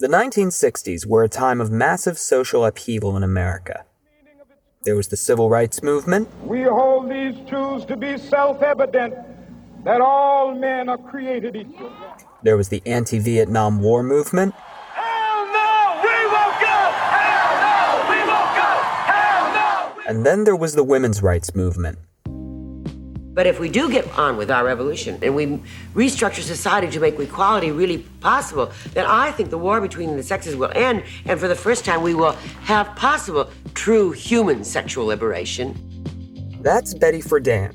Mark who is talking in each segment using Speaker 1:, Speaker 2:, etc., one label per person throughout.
Speaker 1: The 1960s were a time of massive social upheaval in America. There was the civil rights movement.
Speaker 2: We hold these truths to be self evident that all men are created equal.
Speaker 1: There was the anti Vietnam War movement.
Speaker 3: Hell no! We won't go! Hell no! We won't go! Hell no!
Speaker 1: And then there was the women's rights movement.
Speaker 4: But if we do get on with our revolution and we restructure society to make equality really possible, then I think the war between the sexes will end, and for the first time, we will have possible true human sexual liberation.
Speaker 1: That's Betty Friedan.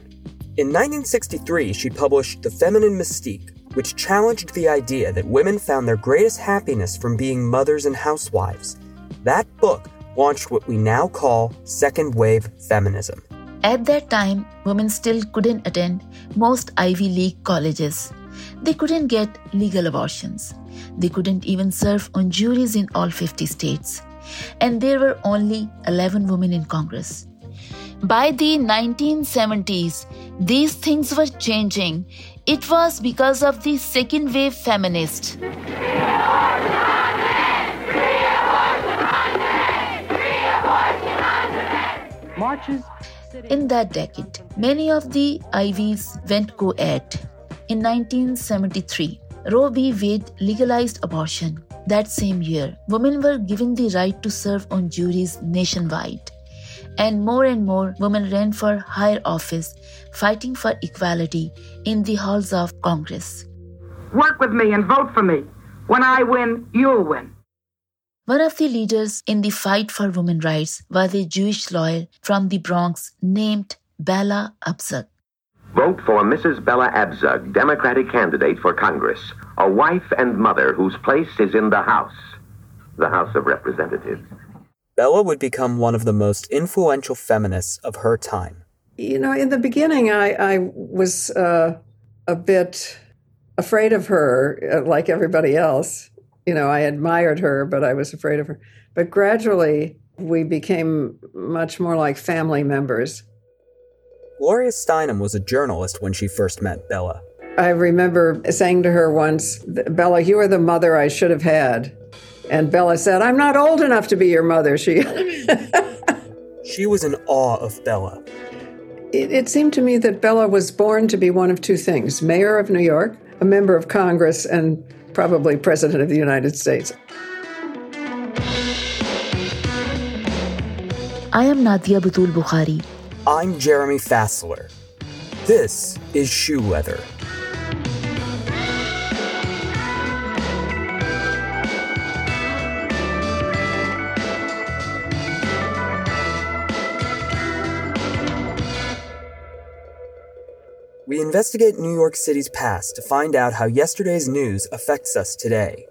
Speaker 1: In 1963, she published The Feminine Mystique, which challenged the idea that women found their greatest happiness from being mothers and housewives. That book launched what we now call second wave feminism.
Speaker 5: At that time, women still couldn't attend most Ivy League colleges. They couldn't get legal abortions. They couldn't even serve on juries in all 50 states. And there were only 11 women in Congress. By the 1970s, these things were changing. It was because of the second wave feminists.
Speaker 6: Marches
Speaker 5: In that decade, many of the Ivies went co ed. In 1973, Roe v. Wade legalized abortion. That same year, women were given the right to serve on juries nationwide. And more and more women ran for higher office, fighting for equality in the halls of Congress.
Speaker 6: Work with me and vote for me. When I win, you'll win.
Speaker 5: One of the leaders in the fight for women's rights was a Jewish lawyer from the Bronx named Bella Abzug.
Speaker 7: Vote for Mrs. Bella Abzug, Democratic candidate for Congress, a wife and mother whose place is in the House, the House of Representatives.
Speaker 1: Bella would become one of the most influential feminists of her time.
Speaker 8: You know, in the beginning, I, I was uh, a bit afraid of her, uh, like everybody else. You know, I admired her, but I was afraid of her. But gradually, we became much more like family members.
Speaker 1: Gloria Steinem was a journalist when she first met Bella.
Speaker 8: I remember saying to her once, Bella, you are the mother I should have had. And Bella said, I'm not old enough to be your mother. She,
Speaker 1: She was in awe of Bella.
Speaker 8: it, it seemed to me that Bella was born to be one of two things mayor of New York, a member of Congress, and probably president of the United States.
Speaker 5: I am Nadia Batul Bukhari.
Speaker 1: I'm Jeremy Fassler. This is Shoe Leather. We investigate New York City's past to find out how yesterday's news affects us today.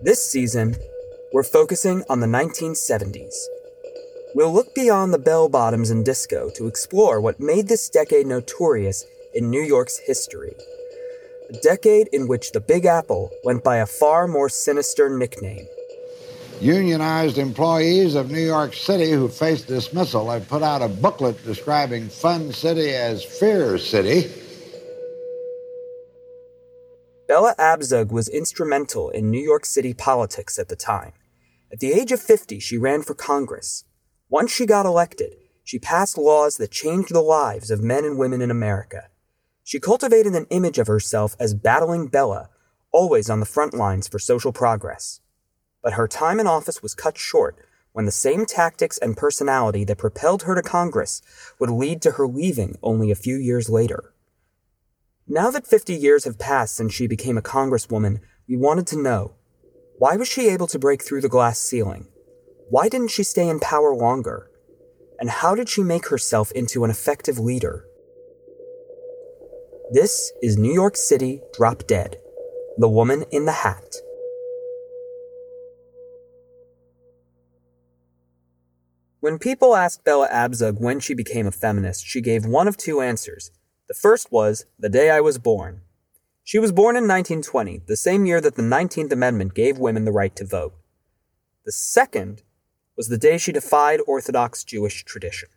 Speaker 1: This season, we're focusing on the 1970s. We'll look beyond the bell bottoms and disco to explore what made this decade notorious in New York's history. A decade in which the Big Apple went by a far more sinister nickname.
Speaker 9: Unionized employees of New York City who faced dismissal have put out a booklet describing Fun City as Fear City.
Speaker 1: Bella Abzug was instrumental in New York City politics at the time. At the age of 50, she ran for Congress. Once she got elected, she passed laws that changed the lives of men and women in America. She cultivated an image of herself as battling Bella, always on the front lines for social progress. But her time in office was cut short when the same tactics and personality that propelled her to Congress would lead to her leaving only a few years later. Now that 50 years have passed since she became a congresswoman, we wanted to know why was she able to break through the glass ceiling? Why didn't she stay in power longer? And how did she make herself into an effective leader? This is New York City Drop Dead The Woman in the Hat. When people asked Bella Abzug when she became a feminist, she gave one of two answers. The first was, the day I was born. She was born in 1920, the same year that the 19th Amendment gave women the right to vote. The second was the day she defied Orthodox Jewish tradition.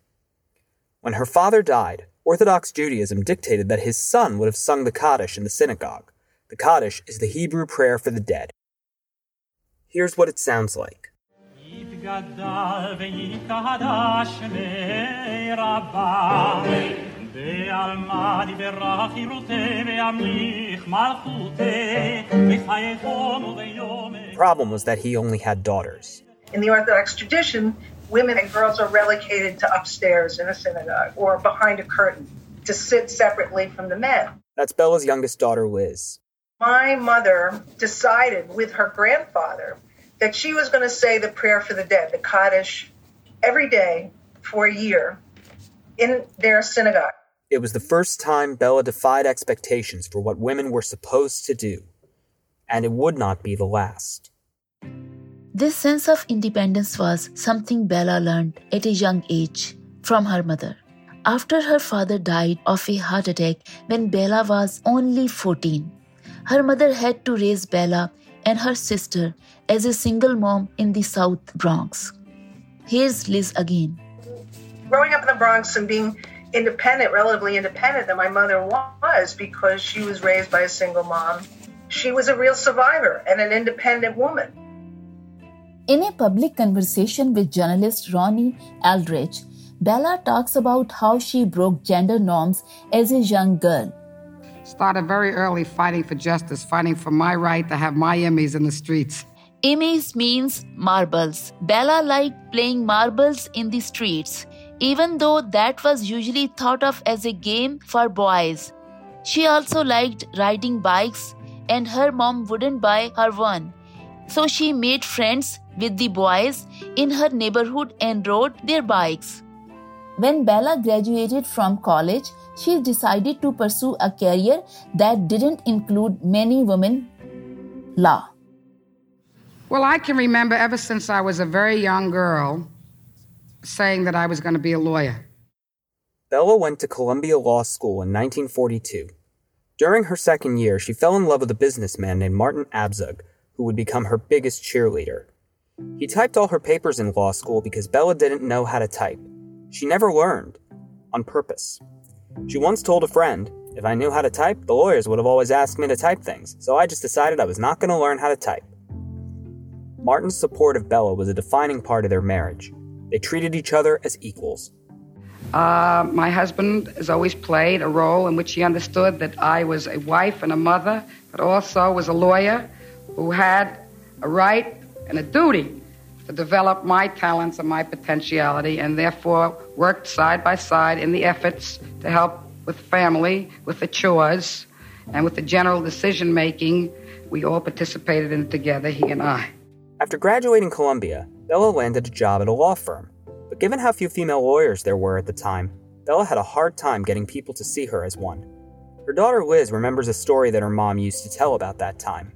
Speaker 1: When her father died, Orthodox Judaism dictated that his son would have sung the Kaddish in the synagogue. The Kaddish is the Hebrew prayer for the dead. Here's what it sounds like. The problem was that he only had daughters.
Speaker 10: In the Orthodox tradition, women and girls are relegated to upstairs in a synagogue or behind a curtain to sit separately from the men.
Speaker 1: That's Bella's youngest daughter, Liz.
Speaker 10: My mother decided with her grandfather that she was going to say the prayer for the dead, the Kaddish, every day for a year in their synagogue.
Speaker 1: It was the first time Bella defied expectations for what women were supposed to do, and it would not be the last.
Speaker 5: This sense of independence was something Bella learned at a young age from her mother. After her father died of a heart attack when Bella was only 14, her mother had to raise Bella and her sister as a single mom in the South Bronx. Here's Liz again.
Speaker 10: Growing up in the Bronx and being independent, relatively independent than my mother was because she was raised by a single mom, she was a real survivor and an independent woman.
Speaker 5: In a public conversation with journalist Ronnie Aldrich, Bella talks about how she broke gender norms as a young girl.
Speaker 6: Started very early fighting for justice, fighting for my right to have my Emmys in the streets.
Speaker 5: Emmys means marbles. Bella liked playing marbles in the streets, even though that was usually thought of as a game for boys. She also liked riding bikes, and her mom wouldn't buy her one. So she made friends with the boys in her neighborhood and rode their bikes. When Bella graduated from college, she decided to pursue a career that didn't include many women law.
Speaker 6: Well, I can remember ever since I was a very young girl saying that I was going to be a lawyer.
Speaker 1: Bella went to Columbia Law School in 1942. During her second year, she fell in love with a businessman named Martin Abzug, who would become her biggest cheerleader. He typed all her papers in law school because Bella didn't know how to type. She never learned, on purpose. She once told a friend, if I knew how to type, the lawyers would have always asked me to type things, so I just decided I was not going to learn how to type. Martin's support of Bella was a defining part of their marriage. They treated each other as equals.
Speaker 6: Uh, my husband has always played a role in which he understood that I was a wife and a mother, but also was a lawyer who had a right and a duty to develop my talents and my potentiality, and therefore worked side by side in the efforts to help with family, with the chores, and with the general decision making. We all participated in it together, he and I.
Speaker 1: After graduating Columbia, Bella landed a job at a law firm. But given how few female lawyers there were at the time, Bella had a hard time getting people to see her as one. Her daughter Liz remembers a story that her mom used to tell about that time.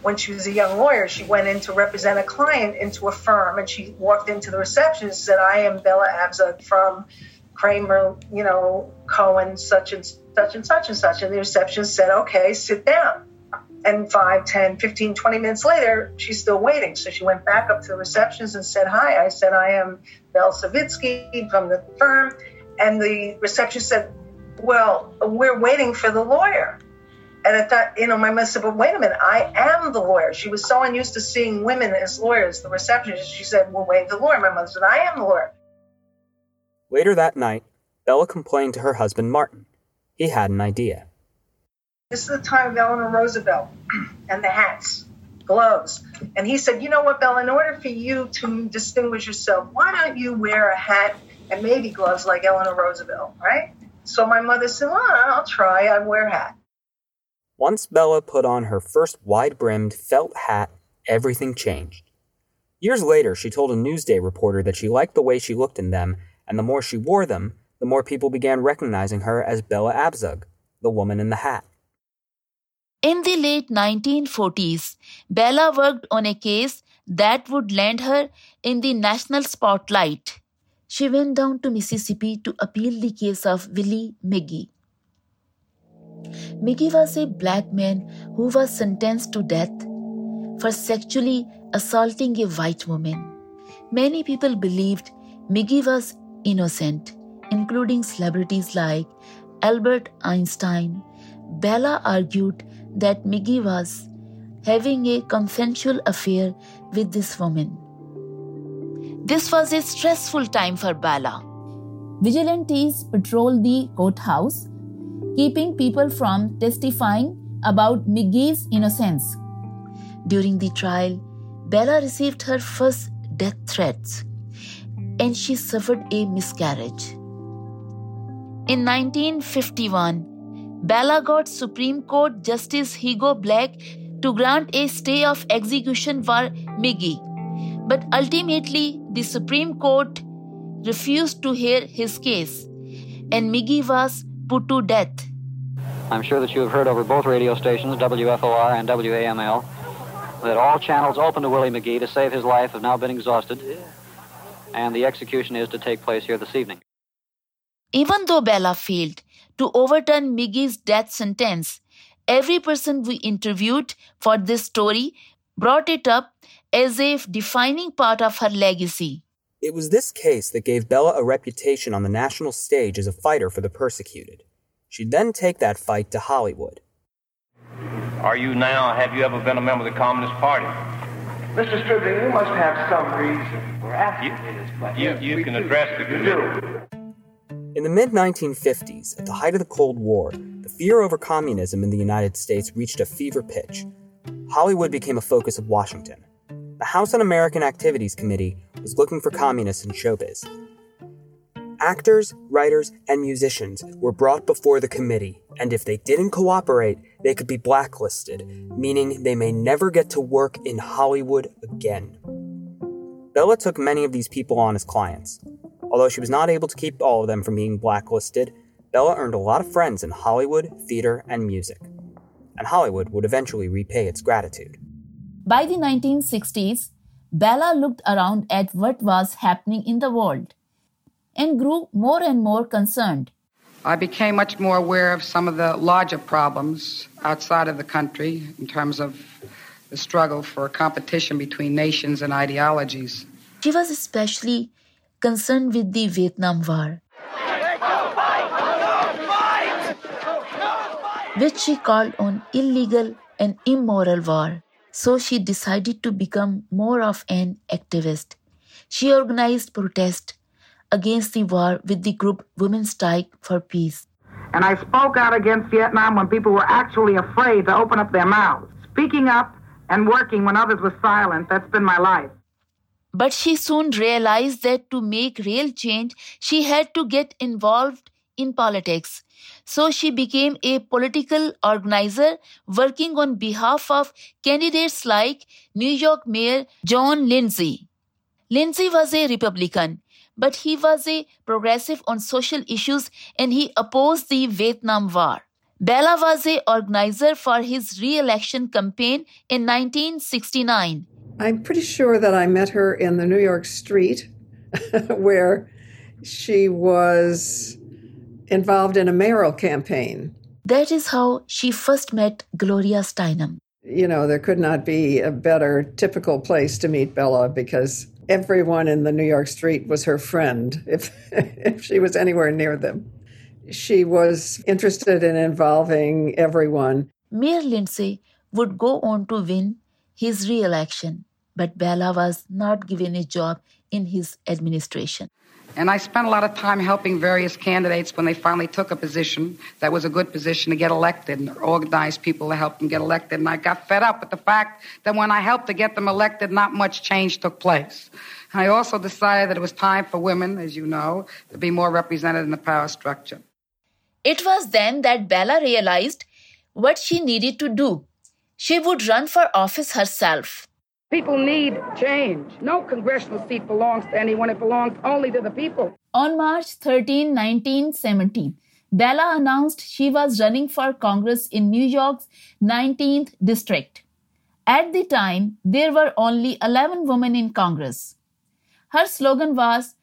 Speaker 10: When she was a young lawyer, she went in to represent a client into a firm and she walked into the reception and said, I am Bella Abzug from Kramer, you know, Cohen, such and such and such and such. And the receptionist said, okay, sit down. And 5, 10, 15, 20 minutes later, she's still waiting. So she went back up to the receptionist and said, Hi. I said, I am Belle Savitzky from the firm. And the receptionist said, Well, we're waiting for the lawyer. And I thought, you know, my mother said, But wait a minute, I am the lawyer. She was so unused to seeing women as lawyers. The receptionist, she said, Well, wait, the lawyer. My mother said, I am the lawyer.
Speaker 1: Later that night, Bella complained to her husband, Martin. He had an idea.
Speaker 10: This is the time of Eleanor Roosevelt and the hats, gloves. And he said, You know what, Bella, in order for you to distinguish yourself, why don't you wear a hat and maybe gloves like Eleanor Roosevelt, right? So my mother said, Well, I'll try. I wear a hat.
Speaker 1: Once Bella put on her first wide brimmed felt hat, everything changed. Years later, she told a Newsday reporter that she liked the way she looked in them, and the more she wore them, the more people began recognizing her as Bella Abzug, the woman in the hat.
Speaker 5: In the late 1940s, Bella worked on a case that would land her in the national spotlight. She went down to Mississippi to appeal the case of Willie McGee. McGee was a black man who was sentenced to death for sexually assaulting a white woman. Many people believed McGee was innocent, including celebrities like Albert Einstein. Bella argued that McGee was having a consensual affair with this woman. This was a stressful time for Bella. Vigilantes patrolled the courthouse, keeping people from testifying about McGee's innocence. During the trial, Bella received her first death threats and she suffered a miscarriage. In 1951, Bella got Supreme Court Justice Hugo Black to grant a stay of execution for McGee, but ultimately the Supreme Court refused to hear his case, and McGee was put to death.
Speaker 11: I'm sure that you have heard over both radio stations, WFOR and WAML, that all channels open to Willie McGee to save his life have now been exhausted, and the execution is to take place here this evening.
Speaker 5: Even though Bella failed to overturn McGee's death sentence, every person we interviewed for this story brought it up as a defining part of her legacy.
Speaker 1: It was this case that gave Bella a reputation on the national stage as a fighter for the persecuted. She'd then take that fight to Hollywood.
Speaker 12: Are you now, have you ever been a member of the Communist Party?
Speaker 13: Mr. Stribling, you must have some reason for asking me this
Speaker 12: question. You, you can address the committee.
Speaker 1: In the mid 1950s, at the height of the Cold War, the fear over communism in the United States reached a fever pitch. Hollywood became a focus of Washington. The House Un American Activities Committee was looking for communists in showbiz. Actors, writers, and musicians were brought before the committee, and if they didn't cooperate, they could be blacklisted, meaning they may never get to work in Hollywood again. Bella took many of these people on as clients. Although she was not able to keep all of them from being blacklisted, Bella earned a lot of friends in Hollywood, theater, and music. And Hollywood would eventually repay its gratitude.
Speaker 5: By the 1960s, Bella looked around at what was happening in the world and grew more and more concerned.
Speaker 6: I became much more aware of some of the larger problems outside of the country in terms of the struggle for competition between nations and ideologies.
Speaker 5: She was especially concerned with the Vietnam War, which she called an illegal and immoral war. So she decided to become more of an activist. She organized protests against the war with the group Women Strike for Peace.
Speaker 6: And I spoke out against Vietnam when people were actually afraid to open up their mouths. Speaking up and working when others were silent, that's been my life.
Speaker 5: But she soon realized that to make real change, she had to get involved in politics. So she became a political organizer working on behalf of candidates like New York Mayor John Lindsay. Lindsay was a Republican, but he was a progressive on social issues and he opposed the Vietnam War. Bella was a organizer for his re-election campaign in 1969.
Speaker 8: I'm pretty sure that I met her in the New York street where she was involved in a mayoral campaign.
Speaker 5: That is how she first met Gloria Steinem.
Speaker 8: You know, there could not be a better typical place to meet Bella because everyone in the New York street was her friend if, if she was anywhere near them. She was interested in involving everyone.
Speaker 5: Mayor Lindsay would go on to win his re election, but Bella was not given a job in his administration.
Speaker 6: And I spent a lot of time helping various candidates when they finally took a position that was a good position to get elected and organize people to help them get elected. And I got fed up with the fact that when I helped to get them elected, not much change took place. And I also decided that it was time for women, as you know, to be more represented in the power structure.
Speaker 5: It was then that Bella realized what she needed to do. She would run for office herself.
Speaker 6: People need change. No congressional seat belongs to anyone, it belongs only to the people.
Speaker 5: On March 13, 1970, Bella announced she was running for Congress in New York's 19th district. At the time, there were only 11 women in Congress. Her slogan was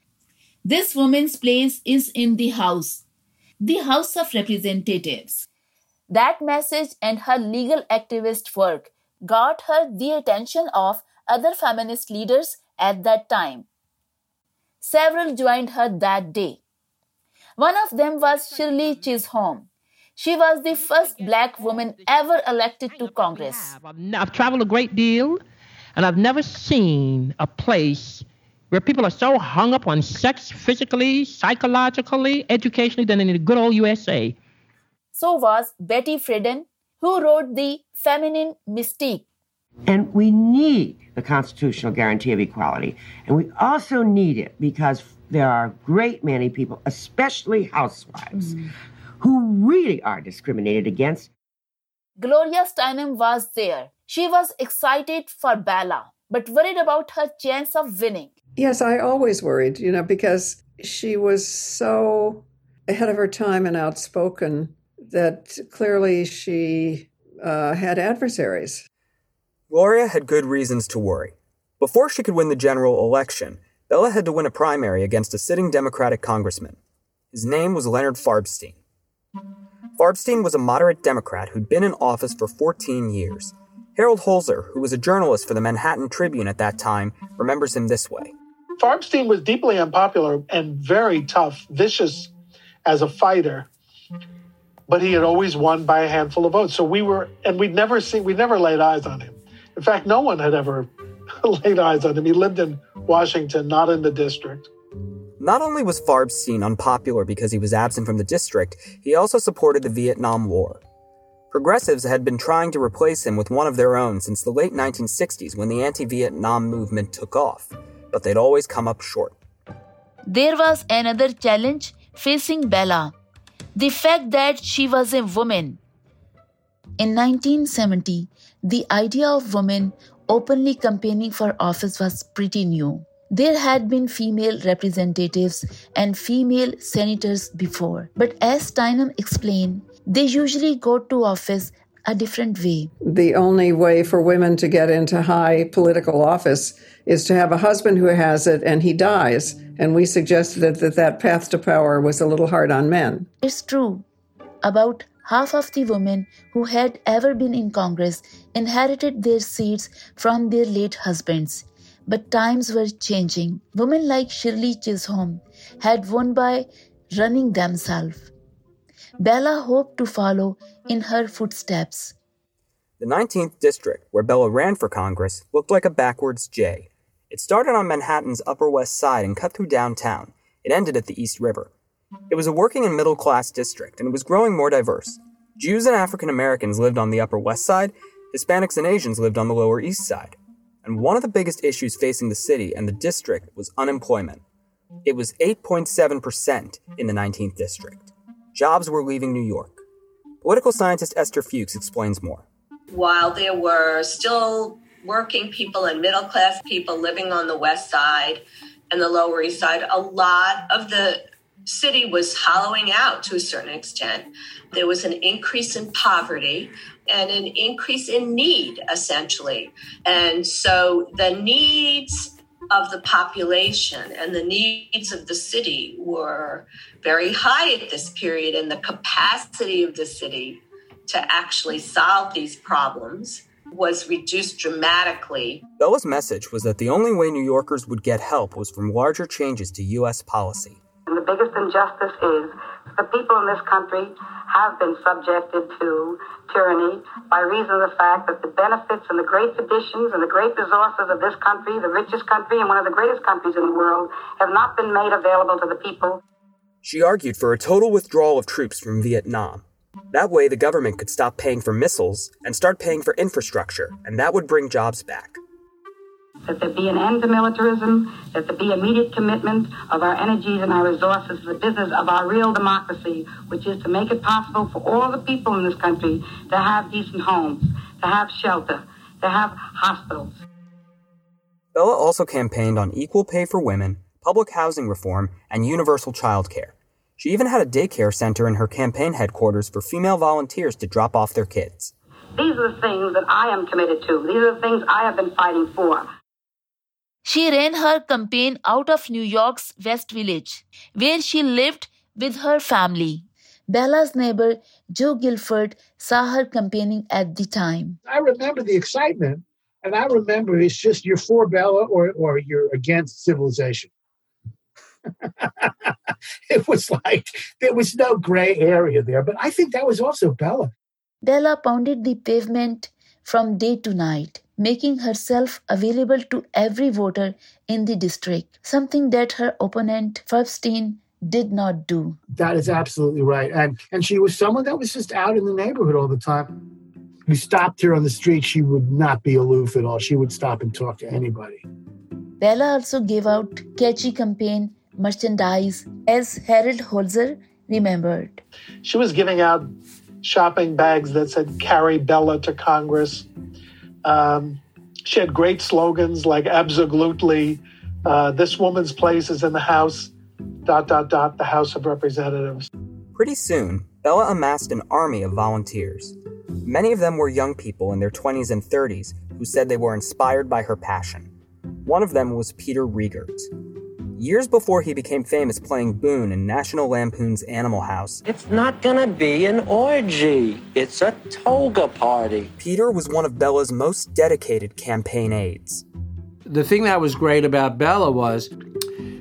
Speaker 5: This woman's place is in the House, the House of Representatives. That message and her legal activist work got her the attention of other feminist leaders at that time. Several joined her that day. One of them was Shirley Chisholm. She was the first black woman ever elected to Congress.
Speaker 14: I've traveled a great deal, and I've never seen a place where people are so hung up on sex physically, psychologically, educationally than in the good old USA.
Speaker 5: So was Betty Friedan, who wrote The Feminine Mystique.
Speaker 4: And we need the constitutional guarantee of equality. And we also need it because there are a great many people, especially housewives, mm. who really are discriminated against.
Speaker 5: Gloria Steinem was there. She was excited for Bella, but worried about her chance of winning.
Speaker 8: Yes, I always worried, you know, because she was so ahead of her time and outspoken that clearly she uh, had adversaries.
Speaker 1: Gloria had good reasons to worry. Before she could win the general election, Bella had to win a primary against a sitting Democratic congressman. His name was Leonard Farbstein. Farbstein was a moderate Democrat who'd been in office for 14 years. Harold Holzer, who was a journalist for the Manhattan Tribune at that time, remembers him this way.
Speaker 15: Farbstein was deeply unpopular and very tough, vicious as a fighter but he had always won by a handful of votes. So we were, and we'd never seen, we'd never laid eyes on him. In fact, no one had ever laid eyes on him. He lived in Washington, not in the district.
Speaker 1: Not only was Farbstein unpopular because he was absent from the district, he also supported the Vietnam War. Progressives had been trying to replace him with one of their own since the late 1960s when the anti Vietnam movement took off, but they'd always come up short.
Speaker 5: There was another challenge facing Bella the fact that she was a woman. In 1970, the idea of women openly campaigning for office was pretty new. There had been female representatives and female senators before, but as Steinem explained, they usually go to office a different way.
Speaker 8: The only way for women to get into high political office is to have a husband who has it and he dies. And we suggested that that, that path to power was a little hard on men.
Speaker 5: It's true. About half of the women who had ever been in Congress inherited their seats from their late husbands. But times were changing. Women like Shirley Chisholm had won by running themselves. Bella hoped to follow in her footsteps.
Speaker 1: The 19th district, where Bella ran for Congress, looked like a backwards J. It started on Manhattan's Upper West Side and cut through downtown. It ended at the East River. It was a working and middle class district, and it was growing more diverse. Jews and African Americans lived on the Upper West Side, Hispanics and Asians lived on the Lower East Side. And one of the biggest issues facing the city and the district was unemployment. It was 8.7% in the 19th district. Jobs were leaving New York. Political scientist Esther Fuchs explains more.
Speaker 16: While there were still working people and middle class people living on the west side and the lower east side, a lot of the city was hollowing out to a certain extent. There was an increase in poverty and an increase in need, essentially. And so the needs of the population and the needs of the city were very high at this period, and the capacity of the city to actually solve these problems was reduced dramatically.
Speaker 1: Bella's message was that the only way New Yorkers would get help was from larger changes to U.S. policy.
Speaker 17: And the biggest injustice is the people in this country have been subjected to tyranny by reason of the fact that the benefits and the great traditions and the great resources of this country, the richest country and one of the greatest countries in the world, have not been made available to the people.
Speaker 1: She argued for a total withdrawal of troops from Vietnam. That way, the government could stop paying for missiles and start paying for infrastructure, and that would bring jobs back.
Speaker 17: That there be an end to militarism, that there be immediate commitment of our energies and our resources to the business of our real democracy, which is to make it possible for all the people in this country to have decent homes, to have shelter, to have hospitals.
Speaker 1: Bella also campaigned on equal pay for women, public housing reform, and universal child care. She even had a daycare center in her campaign headquarters for female volunteers to drop off their kids.
Speaker 17: These are the things that I am committed to. These are the things I have been fighting for.
Speaker 5: She ran her campaign out of New York's West Village, where she lived with her family. Bella's neighbor, Joe Guilford, saw her campaigning at the time.
Speaker 18: I remember the excitement, and I remember it's just you're for Bella or, or you're against civilization. it was like there was no gray area there. But I think that was also Bella.
Speaker 5: Bella pounded the pavement from day to night, making herself available to every voter in the district, something that her opponent, Farbstein, did not do.
Speaker 18: That is absolutely right. And and she was someone that was just out in the neighborhood all the time. You stopped her on the street, she would not be aloof at all. She would stop and talk to anybody.
Speaker 5: Bella also gave out catchy campaign merchandise, as Harold Holzer remembered.
Speaker 15: She was giving out shopping bags that said "Carry Bella to Congress." Um, she had great slogans like "Absolutely," uh, "This woman's place is in the House," dot dot dot, the House of Representatives.
Speaker 1: Pretty soon, Bella amassed an army of volunteers. Many of them were young people in their 20s and 30s who said they were inspired by her passion. One of them was Peter Riegert. Years before he became famous playing Boon in National Lampoon's Animal House,
Speaker 19: It's not gonna be an orgy. It's a toga party.
Speaker 1: Peter was one of Bella's most dedicated campaign aides.
Speaker 20: The thing that was great about Bella was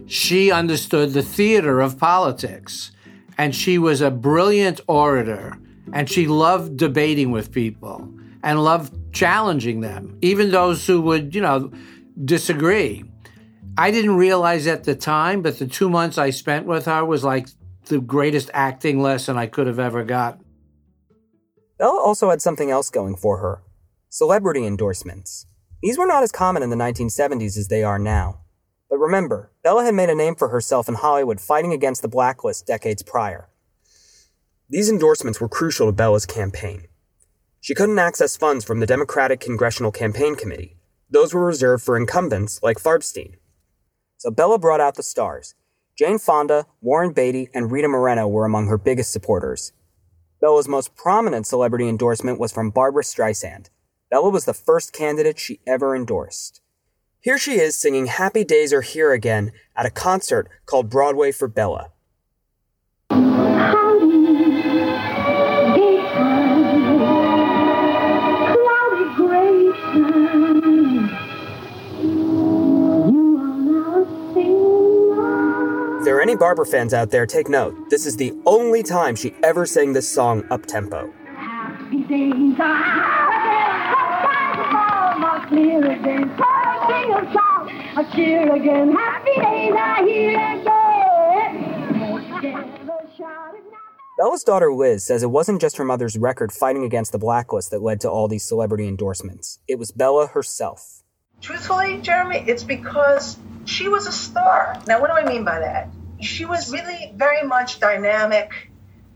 Speaker 20: she understood the theater of politics and she was a brilliant orator and she loved debating with people and loved challenging them, even those who would, you know, disagree. I didn't realize at the time, but the two months I spent with her was like the greatest acting lesson I could have ever got.
Speaker 1: Bella also had something else going for her celebrity endorsements. These were not as common in the 1970s as they are now. But remember, Bella had made a name for herself in Hollywood fighting against the blacklist decades prior. These endorsements were crucial to Bella's campaign. She couldn't access funds from the Democratic Congressional Campaign Committee. Those were reserved for incumbents like Farbstein. So Bella brought out the stars. Jane Fonda, Warren Beatty, and Rita Moreno were among her biggest supporters. Bella's most prominent celebrity endorsement was from Barbra Streisand. Bella was the first candidate she ever endorsed. Here she is singing Happy Days Are Here Again at a concert called Broadway for Bella. Any Barbara fans out there, take note. This is the only time she ever sang this song up tempo. Bella's daughter Liz says it wasn't just her mother's record fighting against the blacklist that led to all these celebrity endorsements. It was Bella herself.
Speaker 10: Truthfully, Jeremy, it's because she was a star. Now, what do I mean by that? She was really very much dynamic,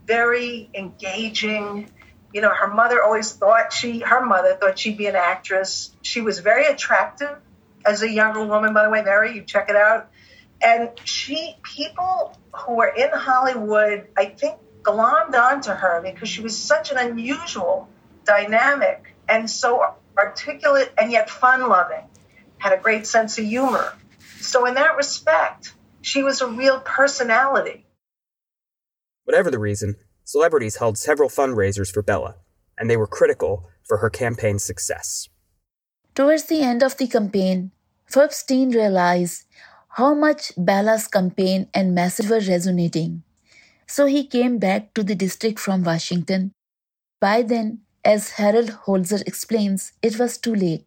Speaker 10: very engaging. You know, her mother always thought she, her mother thought she'd be an actress. She was very attractive as a younger woman, by the way, Mary, you check it out. And she, people who were in Hollywood, I think, glommed onto her because she was such an unusual, dynamic, and so articulate and yet fun loving, had a great sense of humor. So, in that respect, she was a real personality.
Speaker 1: Whatever the reason, celebrities held several fundraisers for Bella, and they were critical for her campaign's success.
Speaker 5: Towards the end of the campaign, Farbstein realized how much Bella's campaign and message were resonating. So he came back to the district from Washington. By then, as Harold Holzer explains, it was too late.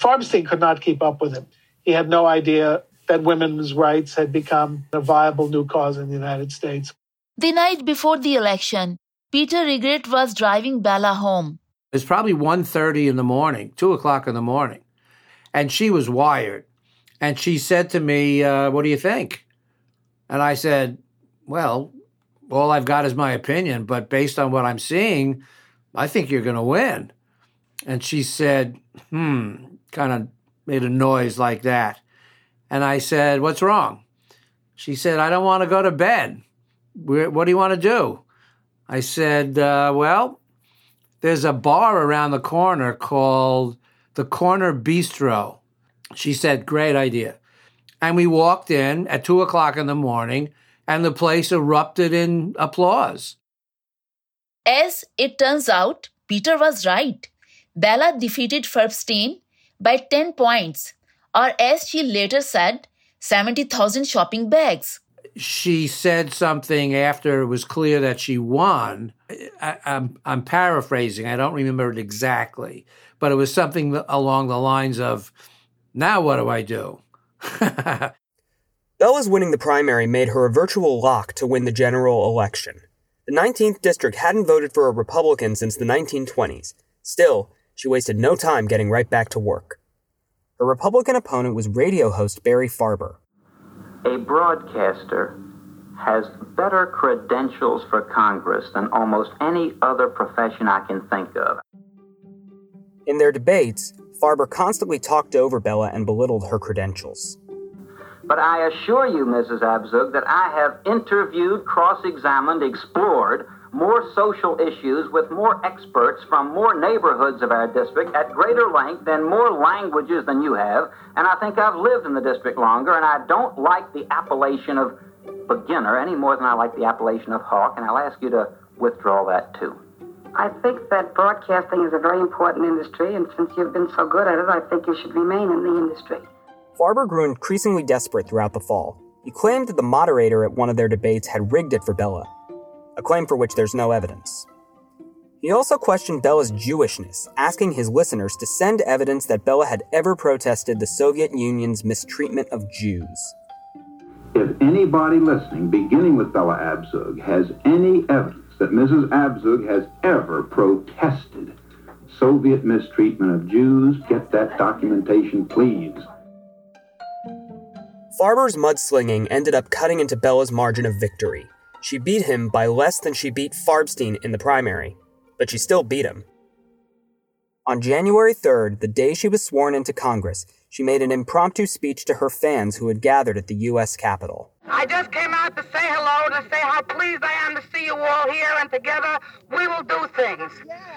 Speaker 15: Farbstein could not keep up with him. He had no idea that women's rights had become a viable new cause in the United States.
Speaker 5: The night before the election, Peter Riegert was driving Bella home.
Speaker 20: It's probably 1.30 in the morning, 2 o'clock in the morning. And she was wired. And she said to me, uh, What do you think? And I said, Well, all I've got is my opinion, but based on what I'm seeing, I think you're going to win. And she said, Hmm, kind of made a noise like that. And I said, What's wrong? She said, I don't want to go to bed. What do you want to do? I said, uh, Well, there's a bar around the corner called the Corner Bistro. She said, Great idea. And we walked in at two o'clock in the morning, and the place erupted in applause.
Speaker 5: As it turns out, Peter was right. Bella defeated Farbstein by 10 points, or as she later said, 70,000 shopping bags.
Speaker 20: she said something after it was clear that she won. I, I'm I'm paraphrasing. I don't remember it exactly, but it was something along the lines of, "Now what do I do?"
Speaker 1: Bella's winning the primary made her a virtual lock to win the general election. The 19th district hadn't voted for a Republican since the 1920s. Still, she wasted no time getting right back to work. Her Republican opponent was radio host Barry Farber.
Speaker 21: A broadcaster has better credentials for Congress than almost any other profession I can think of.
Speaker 1: In their debates, Farber constantly talked over Bella and belittled her credentials.
Speaker 21: But I assure you, Mrs. Abzug, that I have interviewed, cross examined, explored more social issues with more experts from more neighborhoods of our district at greater length and more languages than you have. And I think I've lived in the district longer, and I don't like the appellation of beginner any more than I like the appellation of hawk, and I'll ask you to withdraw that too.
Speaker 17: I think that broadcasting is a very important industry, and since you've been so good at it, I think you should remain in the industry.
Speaker 1: Farber grew increasingly desperate throughout the fall. He claimed that the moderator at one of their debates had rigged it for Bella, a claim for which there's no evidence. He also questioned Bella's Jewishness, asking his listeners to send evidence that Bella had ever protested the Soviet Union's mistreatment of Jews.
Speaker 22: If anybody listening, beginning with Bella Abzug, has any evidence that Mrs. Abzug has ever protested Soviet mistreatment of Jews, get that documentation, please.
Speaker 1: Farber's mudslinging ended up cutting into Bella's margin of victory. She beat him by less than she beat Farbstein in the primary, but she still beat him. On January 3rd, the day she was sworn into Congress, she made an impromptu speech to her fans who had gathered at the U.S. Capitol.
Speaker 23: I just came out to say hello, to say how pleased I am to see you all here, and together we will do things.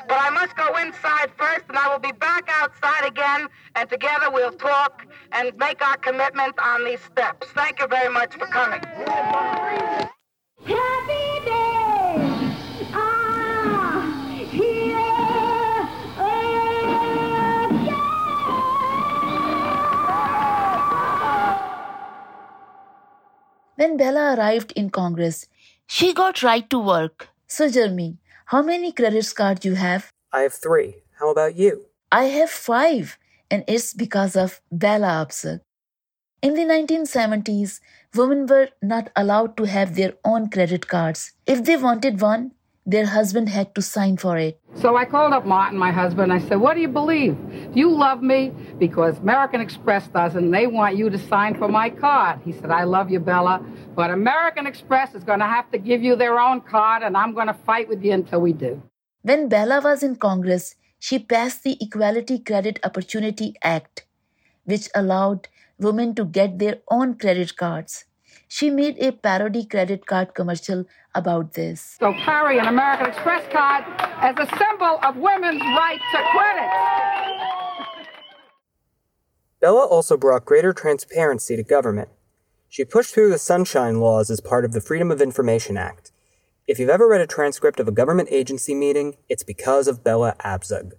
Speaker 23: But I must go inside first, and I will be back outside again, and together we'll talk and make our commitment on these steps. Thank you very much for coming.
Speaker 3: Here,
Speaker 5: When Bella arrived in Congress, she got right to work. So, Jeremy, how many credit cards you have?
Speaker 1: I have three. How about you?
Speaker 5: I have five, and it's because of Bella Abzug. In the 1970s, women were not allowed to have their own credit cards. If they wanted one, their husband had to sign for it.
Speaker 6: So I called up Martin, my husband. I said, What do you believe? Do you love me? Because American Express doesn't. and They want you to sign for my card. He said, I love you, Bella. But American Express is going to have to give you their own card, and I'm going to fight with you until we do.
Speaker 5: When Bella was in Congress, she passed the Equality Credit Opportunity Act, which allowed women to get their own credit cards. She made a parody credit card commercial about this.
Speaker 6: So carry an American Express card as a symbol of women's right to credit.
Speaker 1: Bella also brought greater transparency to government. She pushed through the Sunshine Laws as part of the Freedom of Information Act. If you've ever read a transcript of a government agency meeting, it's because of Bella Abzug.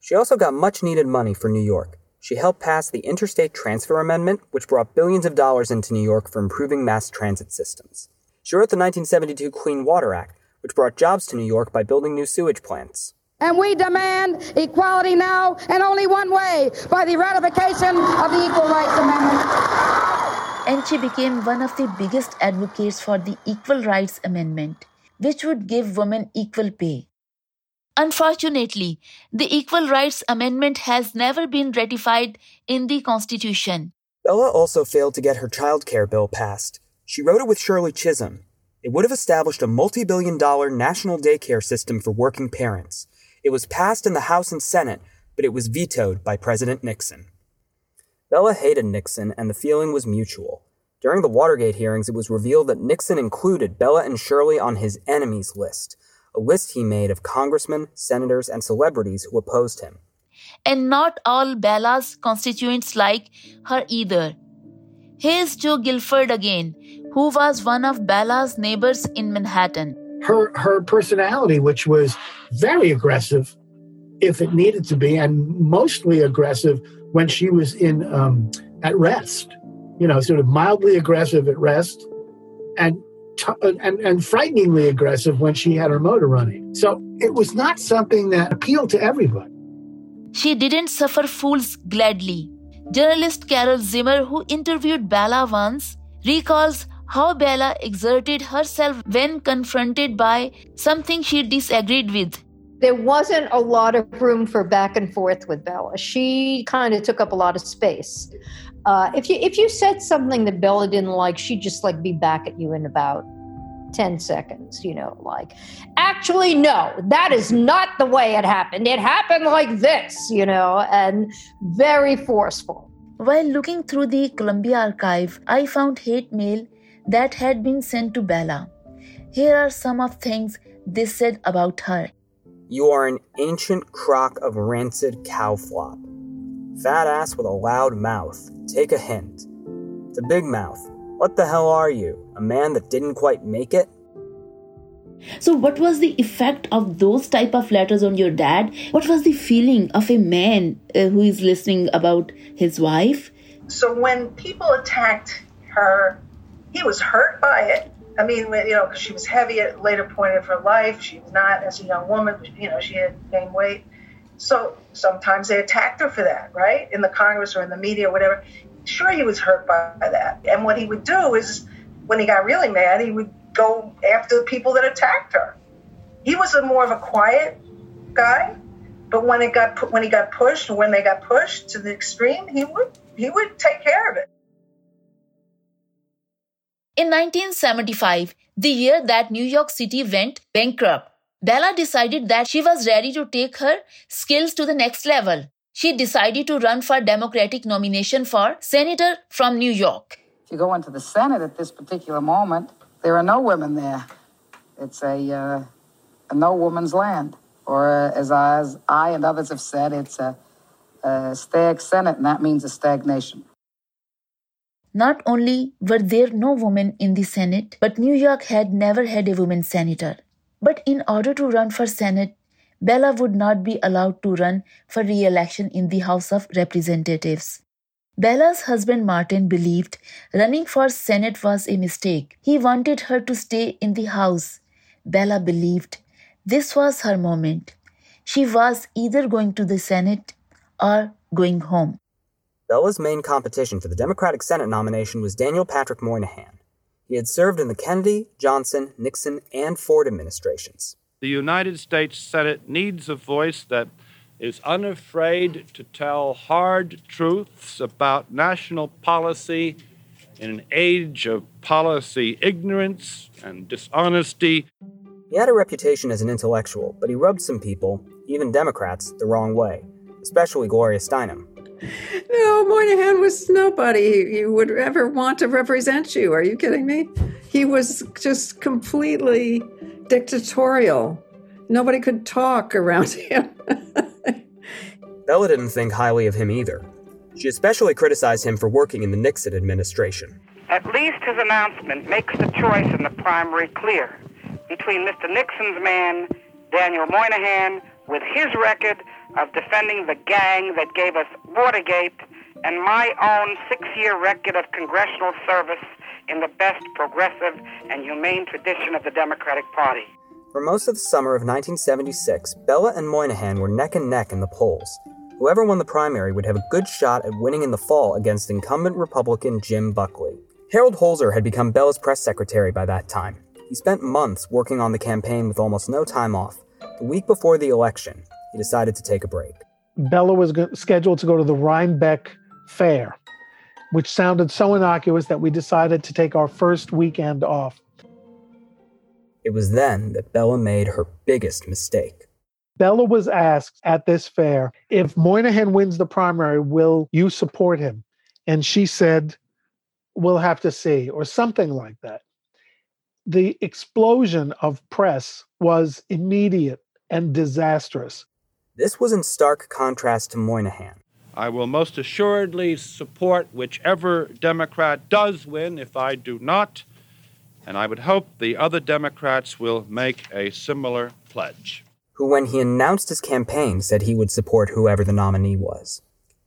Speaker 1: She also got much needed money for New York. She helped pass the Interstate Transfer Amendment, which brought billions of dollars into New York for improving mass transit systems. She wrote the 1972 Clean Water Act, which brought jobs to New York by building new sewage plants.
Speaker 6: And we demand equality now and only one way by the ratification of the Equal Rights Amendment.
Speaker 5: And she became one of the biggest advocates for the Equal Rights Amendment, which would give women equal pay. Unfortunately, the Equal Rights Amendment has never been ratified in the Constitution.
Speaker 1: Bella also failed to get her child care bill passed. She wrote it with Shirley Chisholm. It would have established a multi billion dollar national daycare system for working parents. It was passed in the House and Senate, but it was vetoed by President Nixon. Bella hated Nixon, and the feeling was mutual. During the Watergate hearings, it was revealed that Nixon included Bella and Shirley on his enemies list a list he made of congressmen, senators, and celebrities who opposed him.
Speaker 5: And not all Bella's constituents like her either. Here's Joe Guilford again, who was one of Bella's neighbors in Manhattan.
Speaker 18: Her her personality, which was very aggressive, if it needed to be, and mostly aggressive when she was in um, at rest. You know, sort of mildly aggressive at rest, and and, and frighteningly aggressive when she had her motor running. So it was not something that appealed to everybody.
Speaker 5: She didn't suffer fools gladly. Journalist Carol Zimmer, who interviewed Bella once, recalls how Bella exerted herself when confronted by something she disagreed with.
Speaker 24: There wasn't a lot of room for back and forth with Bella. She kind of took up a lot of space. Uh, if you if you said something that Bella didn't like, she'd just like be back at you in about 10 seconds, you know, like, actually, no, that is not the way it happened. It happened like this, you know, and very forceful.
Speaker 5: While looking through the Columbia archive, I found hate mail that had been sent to Bella. Here are some of things they said about her.
Speaker 1: You are an ancient crock of rancid cow flop. Fat ass with a loud mouth. Take a hint. The big mouth. What the hell are you? A man that didn't quite make it?
Speaker 5: So what was the effect of those type of letters on your dad? What was the feeling of a man uh, who is listening about his wife?
Speaker 10: So when people attacked her, he was hurt by it. I mean, you know, because she was heavy at a later point of her life. She was not as a young woman. You know, she had gained weight. So sometimes they attacked her for that, right? In the Congress or in the media or whatever. Sure, he was hurt by that. And what he would do is, when he got really mad, he would go after the people that attacked her. He was a more of a quiet guy, but when it got when he got pushed, when they got pushed to the extreme, he would he would take care of it.
Speaker 5: In 1975, the year that New York City went bankrupt, Bella decided that she was ready to take her skills to the next level. She decided to run for Democratic nomination for senator from New York.
Speaker 6: If you go into the Senate at this particular moment, there are no women there. It's a, uh, a no woman's land. Or uh, as, I, as I and others have said, it's a, a stag Senate, and that means a stagnation.
Speaker 5: Not only were there no women in the Senate, but New York had never had a woman senator. But in order to run for Senate, Bella would not be allowed to run for re election in the House of Representatives. Bella's husband Martin believed running for Senate was a mistake. He wanted her to stay in the House. Bella believed this was her moment. She was either going to the Senate or going home.
Speaker 1: Bella's main competition for the Democratic Senate nomination was Daniel Patrick Moynihan. He had served in the Kennedy, Johnson, Nixon, and Ford administrations.
Speaker 25: The United States Senate needs a voice that is unafraid to tell hard truths about national policy in an age of policy ignorance and dishonesty.
Speaker 1: He had a reputation as an intellectual, but he rubbed some people, even Democrats, the wrong way, especially Gloria Steinem.
Speaker 8: No, Moynihan was nobody you would ever want to represent you. Are you kidding me? He was just completely dictatorial. Nobody could talk around him.
Speaker 1: Bella didn't think highly of him either. She especially criticized him for working in the Nixon administration.
Speaker 23: At least his announcement makes the choice in the primary clear between Mr. Nixon's man, Daniel Moynihan, with his record of defending the gang that gave us Watergate, and my own six year record of congressional service in the best progressive and humane tradition of the Democratic Party.
Speaker 1: For most of the summer of 1976, Bella and Moynihan were neck and neck in the polls. Whoever won the primary would have a good shot at winning in the fall against incumbent Republican Jim Buckley. Harold Holzer had become Bella's press secretary by that time. He spent months working on the campaign with almost no time off. The week before the election, he decided to take a break.
Speaker 15: Bella was go- scheduled to go to the Rhinebeck Fair, which sounded so innocuous that we decided to take our first weekend off.
Speaker 1: It was then that Bella made her biggest mistake.
Speaker 15: Bella was asked at this fair, if Moynihan wins the primary, will you support him? And she said, we'll have to see, or something like that. The explosion of press was immediate and disastrous.
Speaker 1: This was in stark contrast to Moynihan.
Speaker 25: I will most assuredly support whichever Democrat does win if I do not, and I would hope the other Democrats will make a similar pledge.
Speaker 1: Who, when he announced his campaign, said he would support whoever the nominee was.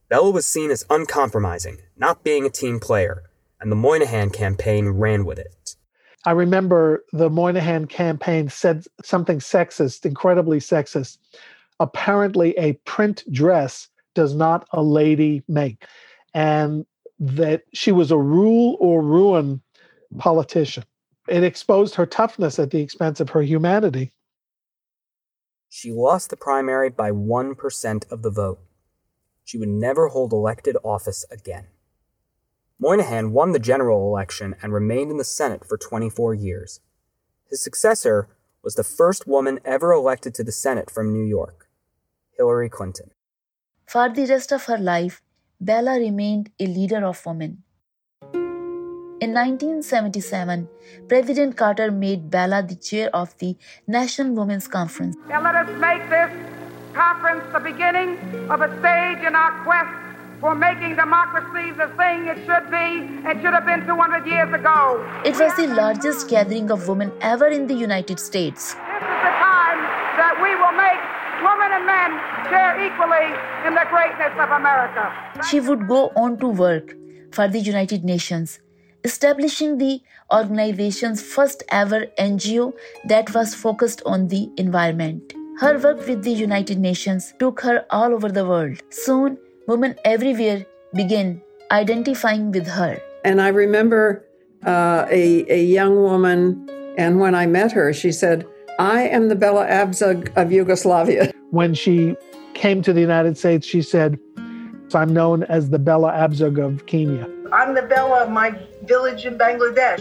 Speaker 1: Bella was seen as uncompromising, not being a team player, and the Moynihan campaign ran with it.
Speaker 15: I remember the Moynihan campaign said something sexist, incredibly sexist. Apparently, a print dress does not a lady make. And that she was a rule or ruin politician. It exposed her toughness at the expense of her humanity.
Speaker 1: She lost the primary by 1% of the vote. She would never hold elected office again. Moynihan won the general election and remained in the Senate for 24 years. His successor was the first woman ever elected to the Senate from New York, Hillary Clinton.
Speaker 5: For the rest of her life, Bella remained a leader of women. In 1977, President Carter made Bella the chair of the National Women's Conference.
Speaker 23: And let us make this conference the beginning of a stage in our quest for making democracy the thing it should be and should have been 200 years ago.
Speaker 5: It was the largest gathering of women ever in the United States.
Speaker 23: This is the time that we will make women and men share equally in the greatness of America.
Speaker 5: She would go on to work for the United Nations, establishing the organization's first ever NGO that was focused on the environment. Her work with the United Nations took her all over the world. Soon, women everywhere began identifying with her.
Speaker 8: And I remember uh, a, a young woman, and when I met her, she said, I am the Bella Abzug of Yugoslavia.
Speaker 15: When she came to the United States, she said, I'm known as the Bella Abzug of Kenya.
Speaker 10: I'm the Bella of my village in Bangladesh.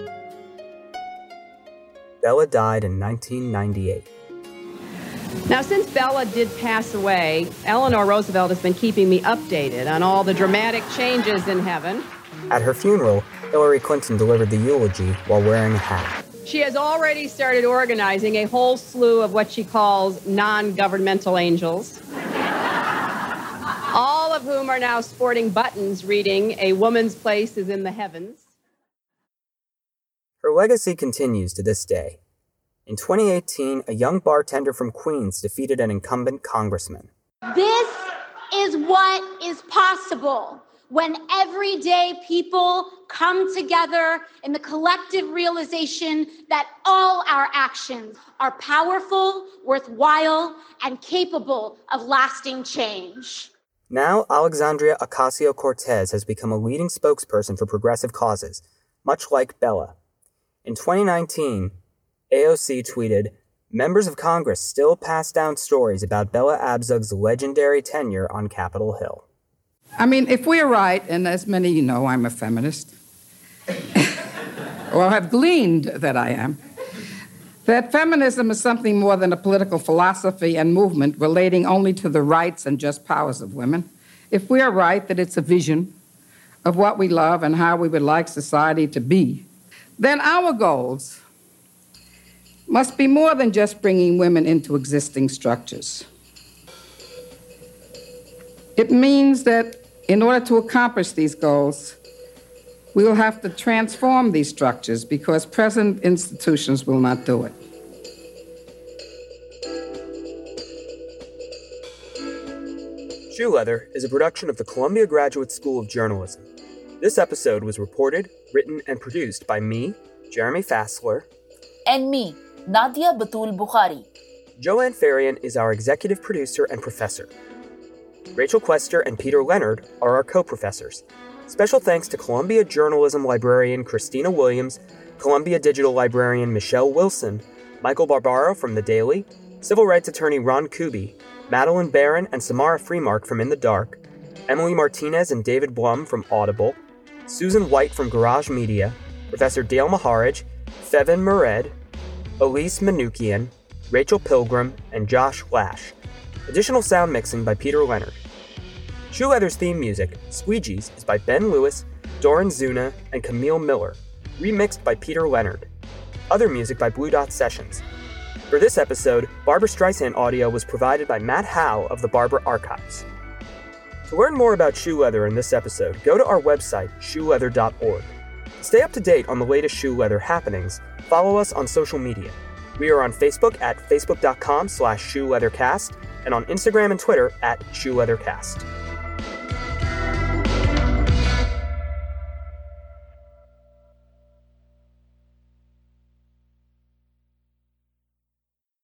Speaker 1: Bella died in 1998.
Speaker 26: Now, since Bella did pass away, Eleanor Roosevelt has been keeping me updated on all the dramatic changes in heaven.
Speaker 1: At her funeral, Hillary Clinton delivered the eulogy while wearing a hat.
Speaker 26: She has already started organizing a whole slew of what she calls non governmental angels, all of whom are now sporting buttons reading, A Woman's Place is in the Heavens.
Speaker 1: Her legacy continues to this day. In 2018, a young bartender from Queens defeated an incumbent congressman.
Speaker 27: This is what is possible when everyday people come together in the collective realization that all our actions are powerful, worthwhile, and capable of lasting change.
Speaker 1: Now, Alexandria Ocasio Cortez has become a leading spokesperson for progressive causes, much like Bella. In 2019, AOC tweeted, Members of Congress still pass down stories about Bella Abzug's legendary tenure on Capitol Hill.
Speaker 6: I mean, if we're right, and as many you know, I'm a feminist, or have gleaned that I am, that feminism is something more than a political philosophy and movement relating only to the rights and just powers of women. If we are right that it's a vision of what we love and how we would like society to be, then our goals must be more than just bringing women into existing structures. It means that in order to accomplish these goals, we will have to transform these structures because present institutions will not do it.
Speaker 1: Shoe Leather is a production of the Columbia Graduate School of Journalism. This episode was reported, written, and produced by me, Jeremy Fassler,
Speaker 5: And me, Nadia Batul Bukhari.
Speaker 1: Joanne Faryon is our executive producer and professor. Rachel Quester and Peter Leonard are our co professors. Special thanks to Columbia Journalism librarian Christina Williams, Columbia Digital librarian Michelle Wilson, Michael Barbaro from The Daily, civil rights attorney Ron Kuby, Madeleine Baran and Samara Freemark from In the Dark, Emily Martinez and David Blum from Audible, Susan White from Garage Media, Professor Dale Maharidge, Fevin Mured, Elise Manukian, Rachel Pilgrim, and Josh Lash. Additional sound mixing by Peter Leonard. Shoe Leather's theme music, Squeegees, is by Ben Lewis, Doran Zuna, and Camille Miller, remixed by Peter Leonard. Other music by Blue Dot Sessions. For this episode, Barbra Streisand audio was provided by Matt Howe of the Barbra Archives. To learn more about shoe leather in this episode, go to our website, shoeleather.org. Stay up to date on the latest shoe leather happenings, follow us on social media. We are on Facebook at facebook.com slash shoeleathercast and on Instagram and Twitter at shoeleathercast.